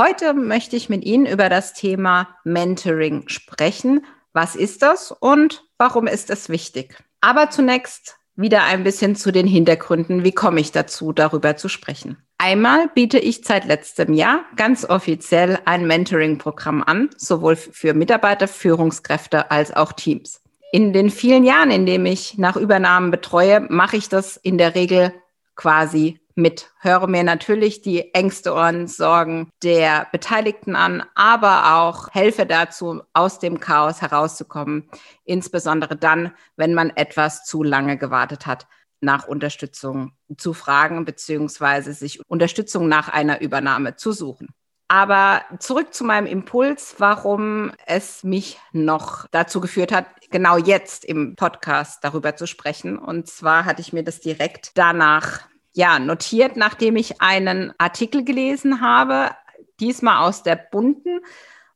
Heute möchte ich mit Ihnen über das Thema Mentoring sprechen. Was ist das und warum ist es wichtig? Aber zunächst wieder ein bisschen zu den Hintergründen. Wie komme ich dazu, darüber zu sprechen? Einmal biete ich seit letztem Jahr ganz offiziell ein Mentoring-Programm an, sowohl für Mitarbeiter, Führungskräfte als auch Teams. In den vielen Jahren, in denen ich nach Übernahmen betreue, mache ich das in der Regel quasi mit. Höre mir natürlich die Ängste und Sorgen der Beteiligten an, aber auch helfe dazu, aus dem Chaos herauszukommen, insbesondere dann, wenn man etwas zu lange gewartet hat nach Unterstützung zu fragen beziehungsweise sich Unterstützung nach einer Übernahme zu suchen. Aber zurück zu meinem Impuls, warum es mich noch dazu geführt hat, genau jetzt im Podcast darüber zu sprechen. Und zwar hatte ich mir das direkt danach ja, notiert, nachdem ich einen Artikel gelesen habe, diesmal aus der bunten.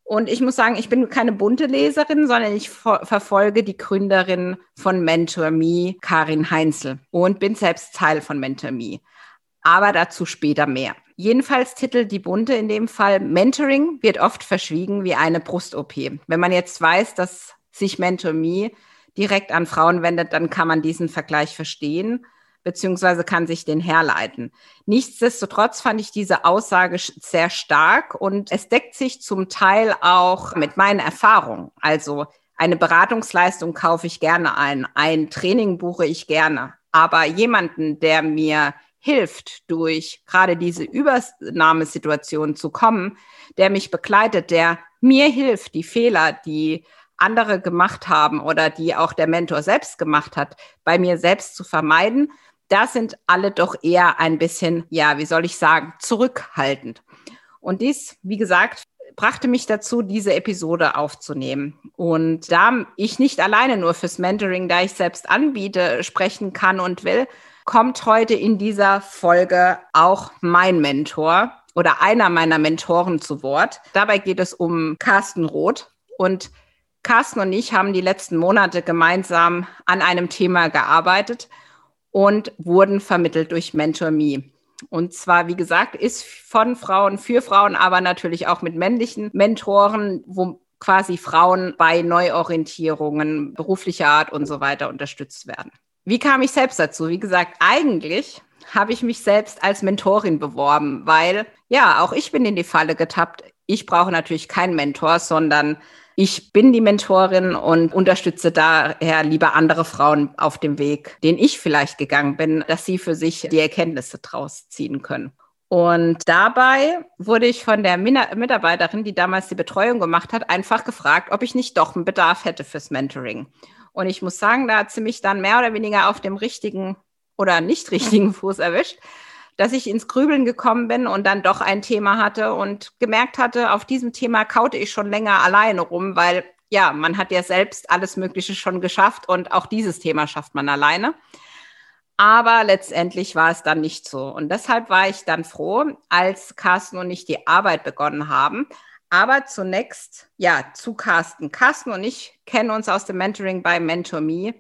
Und ich muss sagen, ich bin keine bunte Leserin, sondern ich verfolge die Gründerin von Mentor Me, Karin Heinzel, und bin selbst Teil von Mentor Me. Aber dazu später mehr. Jedenfalls titelt die Bunte in dem Fall Mentoring wird oft verschwiegen wie eine Brust-OP. Wenn man jetzt weiß, dass sich Mentor Me direkt an Frauen wendet, dann kann man diesen Vergleich verstehen beziehungsweise kann sich den herleiten. Nichtsdestotrotz fand ich diese Aussage sehr stark und es deckt sich zum Teil auch mit meinen Erfahrungen. Also eine Beratungsleistung kaufe ich gerne ein, ein Training buche ich gerne, aber jemanden, der mir hilft, durch gerade diese Übernahmesituation zu kommen, der mich begleitet, der mir hilft, die Fehler, die andere gemacht haben oder die auch der Mentor selbst gemacht hat, bei mir selbst zu vermeiden, da sind alle doch eher ein bisschen, ja, wie soll ich sagen, zurückhaltend. Und dies, wie gesagt, brachte mich dazu, diese Episode aufzunehmen. Und da ich nicht alleine nur fürs Mentoring, da ich selbst anbiete, sprechen kann und will, kommt heute in dieser Folge auch mein Mentor oder einer meiner Mentoren zu Wort. Dabei geht es um Carsten Roth. Und Carsten und ich haben die letzten Monate gemeinsam an einem Thema gearbeitet und wurden vermittelt durch Mentor Me. Und zwar, wie gesagt, ist von Frauen für Frauen, aber natürlich auch mit männlichen Mentoren, wo quasi Frauen bei Neuorientierungen beruflicher Art und so weiter unterstützt werden. Wie kam ich selbst dazu? Wie gesagt, eigentlich habe ich mich selbst als Mentorin beworben, weil ja, auch ich bin in die Falle getappt. Ich brauche natürlich keinen Mentor, sondern ich bin die Mentorin und unterstütze daher lieber andere Frauen auf dem Weg, den ich vielleicht gegangen bin, dass sie für sich die Erkenntnisse draus ziehen können. Und dabei wurde ich von der Mitarbeiterin, die damals die Betreuung gemacht hat, einfach gefragt, ob ich nicht doch einen Bedarf hätte fürs Mentoring. Und ich muss sagen, da hat sie mich dann mehr oder weniger auf dem richtigen oder nicht richtigen Fuß erwischt, dass ich ins Grübeln gekommen bin und dann doch ein Thema hatte und gemerkt hatte, auf diesem Thema kaute ich schon länger alleine rum, weil ja, man hat ja selbst alles Mögliche schon geschafft und auch dieses Thema schafft man alleine. Aber letztendlich war es dann nicht so. Und deshalb war ich dann froh, als Carsten und ich die Arbeit begonnen haben. Aber zunächst, ja, zu Carsten. Carsten und ich kennen uns aus dem Mentoring bei Mentor Me.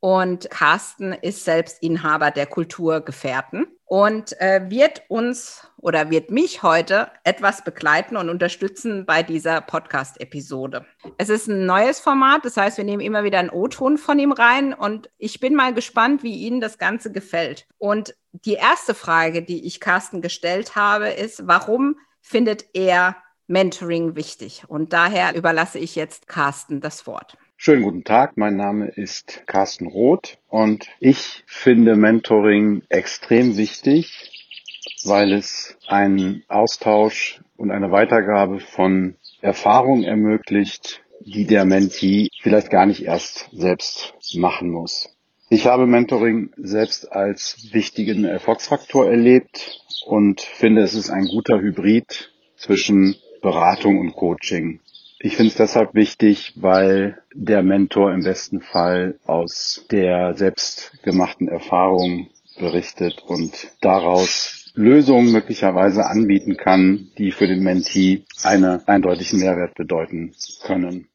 Und Carsten ist selbst Inhaber der Kulturgefährten und äh, wird uns oder wird mich heute etwas begleiten und unterstützen bei dieser Podcast-Episode. Es ist ein neues Format, das heißt, wir nehmen immer wieder einen O-Ton von ihm rein und ich bin mal gespannt, wie Ihnen das Ganze gefällt. Und die erste Frage, die ich Carsten gestellt habe, ist, warum findet er Mentoring wichtig? Und daher überlasse ich jetzt Carsten das Wort. Schönen guten Tag, mein Name ist Carsten Roth und ich finde Mentoring extrem wichtig, weil es einen Austausch und eine Weitergabe von Erfahrungen ermöglicht, die der Mentee vielleicht gar nicht erst selbst machen muss. Ich habe Mentoring selbst als wichtigen Erfolgsfaktor erlebt und finde, es ist ein guter Hybrid zwischen Beratung und Coaching. Ich finde es deshalb wichtig, weil der Mentor im besten Fall aus der selbstgemachten Erfahrung berichtet und daraus Lösungen möglicherweise anbieten kann, die für den Mentee einen eindeutigen Mehrwert bedeuten können.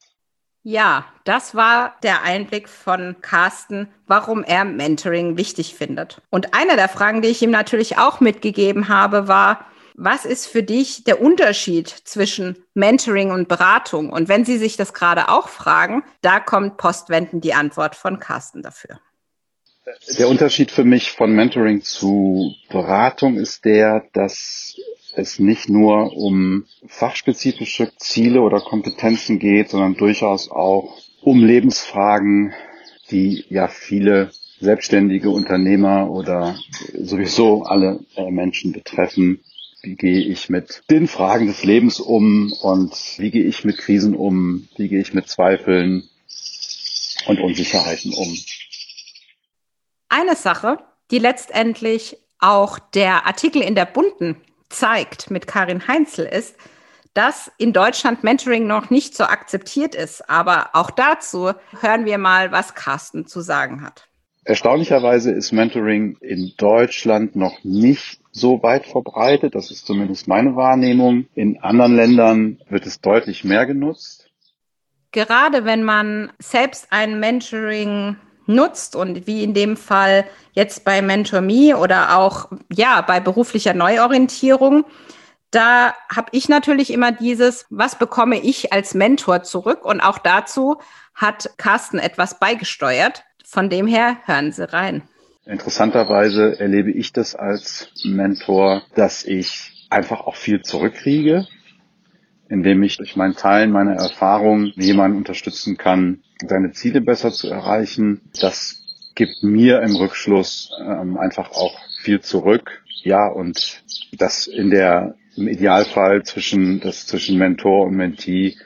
Ja, das war der Einblick von Carsten, warum er Mentoring wichtig findet. Und eine der Fragen, die ich ihm natürlich auch mitgegeben habe, war, was ist für dich der Unterschied zwischen Mentoring und Beratung? Und wenn Sie sich das gerade auch fragen, da kommt postwendend die Antwort von Carsten dafür. Der Unterschied für mich von Mentoring zu Beratung ist der, dass es nicht nur um fachspezifische Ziele oder Kompetenzen geht, sondern durchaus auch um Lebensfragen, die ja viele selbstständige Unternehmer oder sowieso alle äh, Menschen betreffen wie gehe ich mit den Fragen des Lebens um und wie gehe ich mit Krisen um, wie gehe ich mit Zweifeln und Unsicherheiten um. Eine Sache, die letztendlich auch der Artikel in der Bunden zeigt mit Karin Heinzel ist, dass in Deutschland Mentoring noch nicht so akzeptiert ist. Aber auch dazu hören wir mal, was Carsten zu sagen hat. Erstaunlicherweise ist Mentoring in Deutschland noch nicht so weit verbreitet. Das ist zumindest meine Wahrnehmung. In anderen Ländern wird es deutlich mehr genutzt. Gerade wenn man selbst ein Mentoring nutzt und wie in dem Fall jetzt bei MentorMe oder auch ja bei beruflicher Neuorientierung, da habe ich natürlich immer dieses, was bekomme ich als Mentor zurück? Und auch dazu hat Carsten etwas beigesteuert. Von dem her hören Sie rein. Interessanterweise erlebe ich das als Mentor, dass ich einfach auch viel zurückkriege, indem ich durch mein Teilen meiner Erfahrung jemanden unterstützen kann, seine Ziele besser zu erreichen. Das gibt mir im Rückschluss ähm, einfach auch viel zurück. Ja, und das in der, im Idealfall zwischen, das zwischen Mentor und Mentee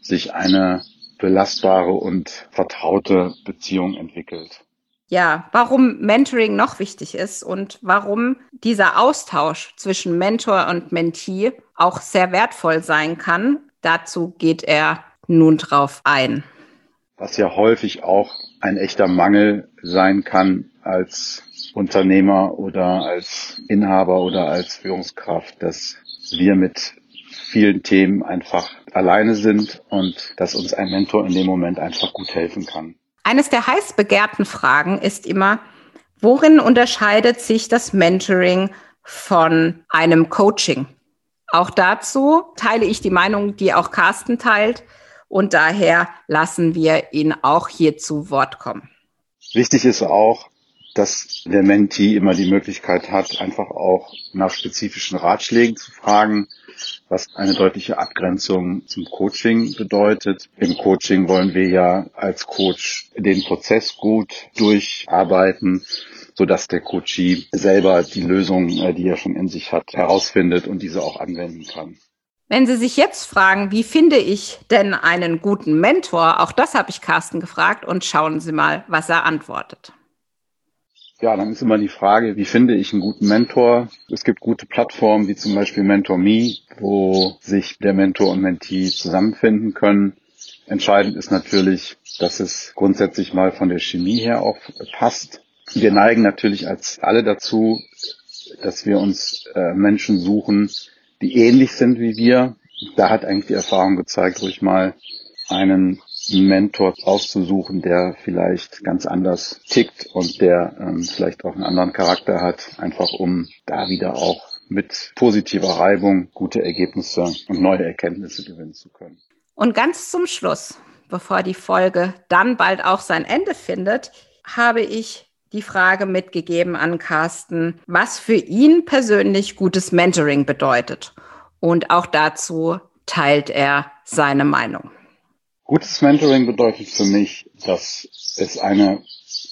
sich eine belastbare und vertraute Beziehung entwickelt ja, warum Mentoring noch wichtig ist und warum dieser Austausch zwischen Mentor und Mentee auch sehr wertvoll sein kann. Dazu geht er nun drauf ein. Was ja häufig auch ein echter Mangel sein kann als Unternehmer oder als Inhaber oder als Führungskraft, dass wir mit vielen Themen einfach alleine sind und dass uns ein Mentor in dem Moment einfach gut helfen kann. Eines der heiß begehrten Fragen ist immer, worin unterscheidet sich das Mentoring von einem Coaching? Auch dazu teile ich die Meinung, die auch Carsten teilt. Und daher lassen wir ihn auch hier zu Wort kommen. Wichtig ist auch, dass der Mentee immer die Möglichkeit hat, einfach auch nach spezifischen Ratschlägen zu fragen was eine deutliche Abgrenzung zum Coaching bedeutet. Im Coaching wollen wir ja als Coach den Prozess gut durcharbeiten, so dass der Coachee selber die Lösung, äh, die er schon in sich hat, herausfindet und diese auch anwenden kann. Wenn Sie sich jetzt fragen, wie finde ich denn einen guten Mentor, auch das habe ich Carsten gefragt und schauen Sie mal, was er antwortet. Ja, dann ist immer die Frage, wie finde ich einen guten Mentor? Es gibt gute Plattformen wie zum Beispiel MentorMe, wo sich der Mentor und Mentee zusammenfinden können. Entscheidend ist natürlich, dass es grundsätzlich mal von der Chemie her auch passt. Wir neigen natürlich als alle dazu, dass wir uns äh, Menschen suchen, die ähnlich sind wie wir. Da hat eigentlich die Erfahrung gezeigt, ruhig mal einen Mentor auszusuchen, der vielleicht ganz anders tickt und der ähm, vielleicht auch einen anderen Charakter hat, einfach um da wieder auch mit positiver Reibung gute Ergebnisse und neue Erkenntnisse gewinnen zu können. Und ganz zum Schluss, bevor die Folge dann bald auch sein Ende findet, habe ich die Frage mitgegeben an Carsten, was für ihn persönlich gutes Mentoring bedeutet. Und auch dazu teilt er seine Meinung. Gutes Mentoring bedeutet für mich, dass es eine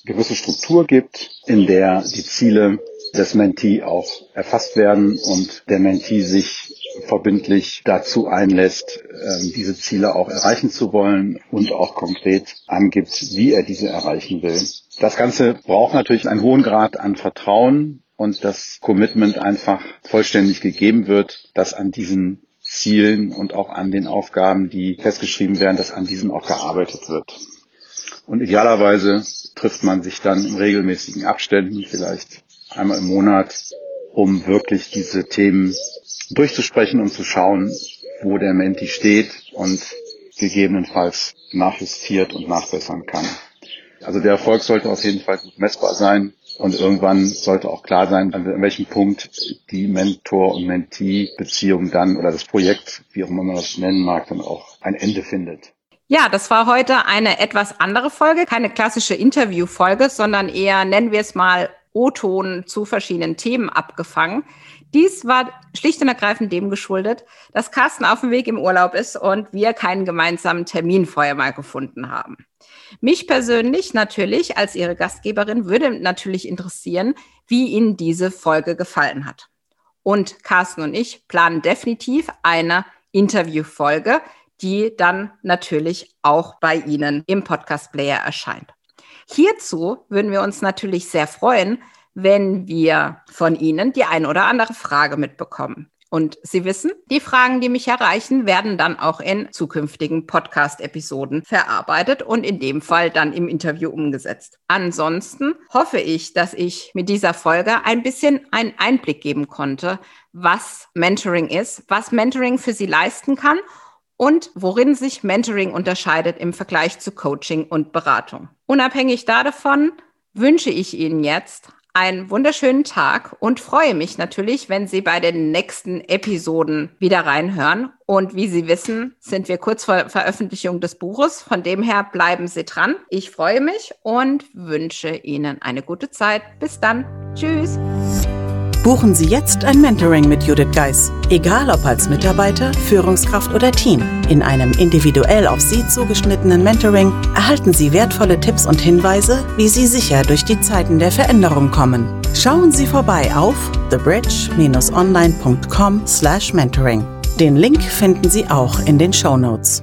gewisse Struktur gibt, in der die Ziele des Mentee auch erfasst werden und der Mentee sich verbindlich dazu einlässt, ähm, diese Ziele auch erreichen zu wollen und auch konkret angibt, wie er diese erreichen will. Das Ganze braucht natürlich einen hohen Grad an Vertrauen und das Commitment einfach vollständig gegeben wird, dass an diesen Zielen und auch an den Aufgaben, die festgeschrieben werden, dass an diesen auch gearbeitet wird. Und idealerweise trifft man sich dann in regelmäßigen Abständen, vielleicht einmal im Monat, um wirklich diese Themen durchzusprechen und zu schauen, wo der Menti steht und gegebenenfalls nachjustiert und nachbessern kann. Also der Erfolg sollte auf jeden Fall gut messbar sein und irgendwann sollte auch klar sein, an welchem Punkt die Mentor- und Mentee-Beziehung dann oder das Projekt, wie auch immer man das nennen mag, dann auch ein Ende findet. Ja, das war heute eine etwas andere Folge, keine klassische Interviewfolge, sondern eher, nennen wir es mal, O-Ton zu verschiedenen Themen abgefangen. Dies war schlicht und ergreifend dem geschuldet, dass Carsten auf dem Weg im Urlaub ist und wir keinen gemeinsamen Termin vorher mal gefunden haben. Mich persönlich natürlich als Ihre Gastgeberin würde natürlich interessieren, wie Ihnen diese Folge gefallen hat. Und Carsten und ich planen definitiv eine Interviewfolge, die dann natürlich auch bei Ihnen im Podcast Player erscheint. Hierzu würden wir uns natürlich sehr freuen, wenn wir von Ihnen die ein oder andere Frage mitbekommen. Und Sie wissen, die Fragen, die mich erreichen, werden dann auch in zukünftigen Podcast-Episoden verarbeitet und in dem Fall dann im Interview umgesetzt. Ansonsten hoffe ich, dass ich mit dieser Folge ein bisschen einen Einblick geben konnte, was Mentoring ist, was Mentoring für Sie leisten kann und worin sich Mentoring unterscheidet im Vergleich zu Coaching und Beratung. Unabhängig davon wünsche ich Ihnen jetzt einen wunderschönen Tag und freue mich natürlich, wenn Sie bei den nächsten Episoden wieder reinhören. Und wie Sie wissen, sind wir kurz vor Veröffentlichung des Buches. Von dem her bleiben Sie dran. Ich freue mich und wünsche Ihnen eine gute Zeit. Bis dann. Tschüss. Buchen Sie jetzt ein Mentoring mit Judith Geis. Egal ob als Mitarbeiter, Führungskraft oder Team. In einem individuell auf Sie zugeschnittenen Mentoring erhalten Sie wertvolle Tipps und Hinweise, wie Sie sicher durch die Zeiten der Veränderung kommen. Schauen Sie vorbei auf thebridge-online.com/mentoring. Den Link finden Sie auch in den Show Notes.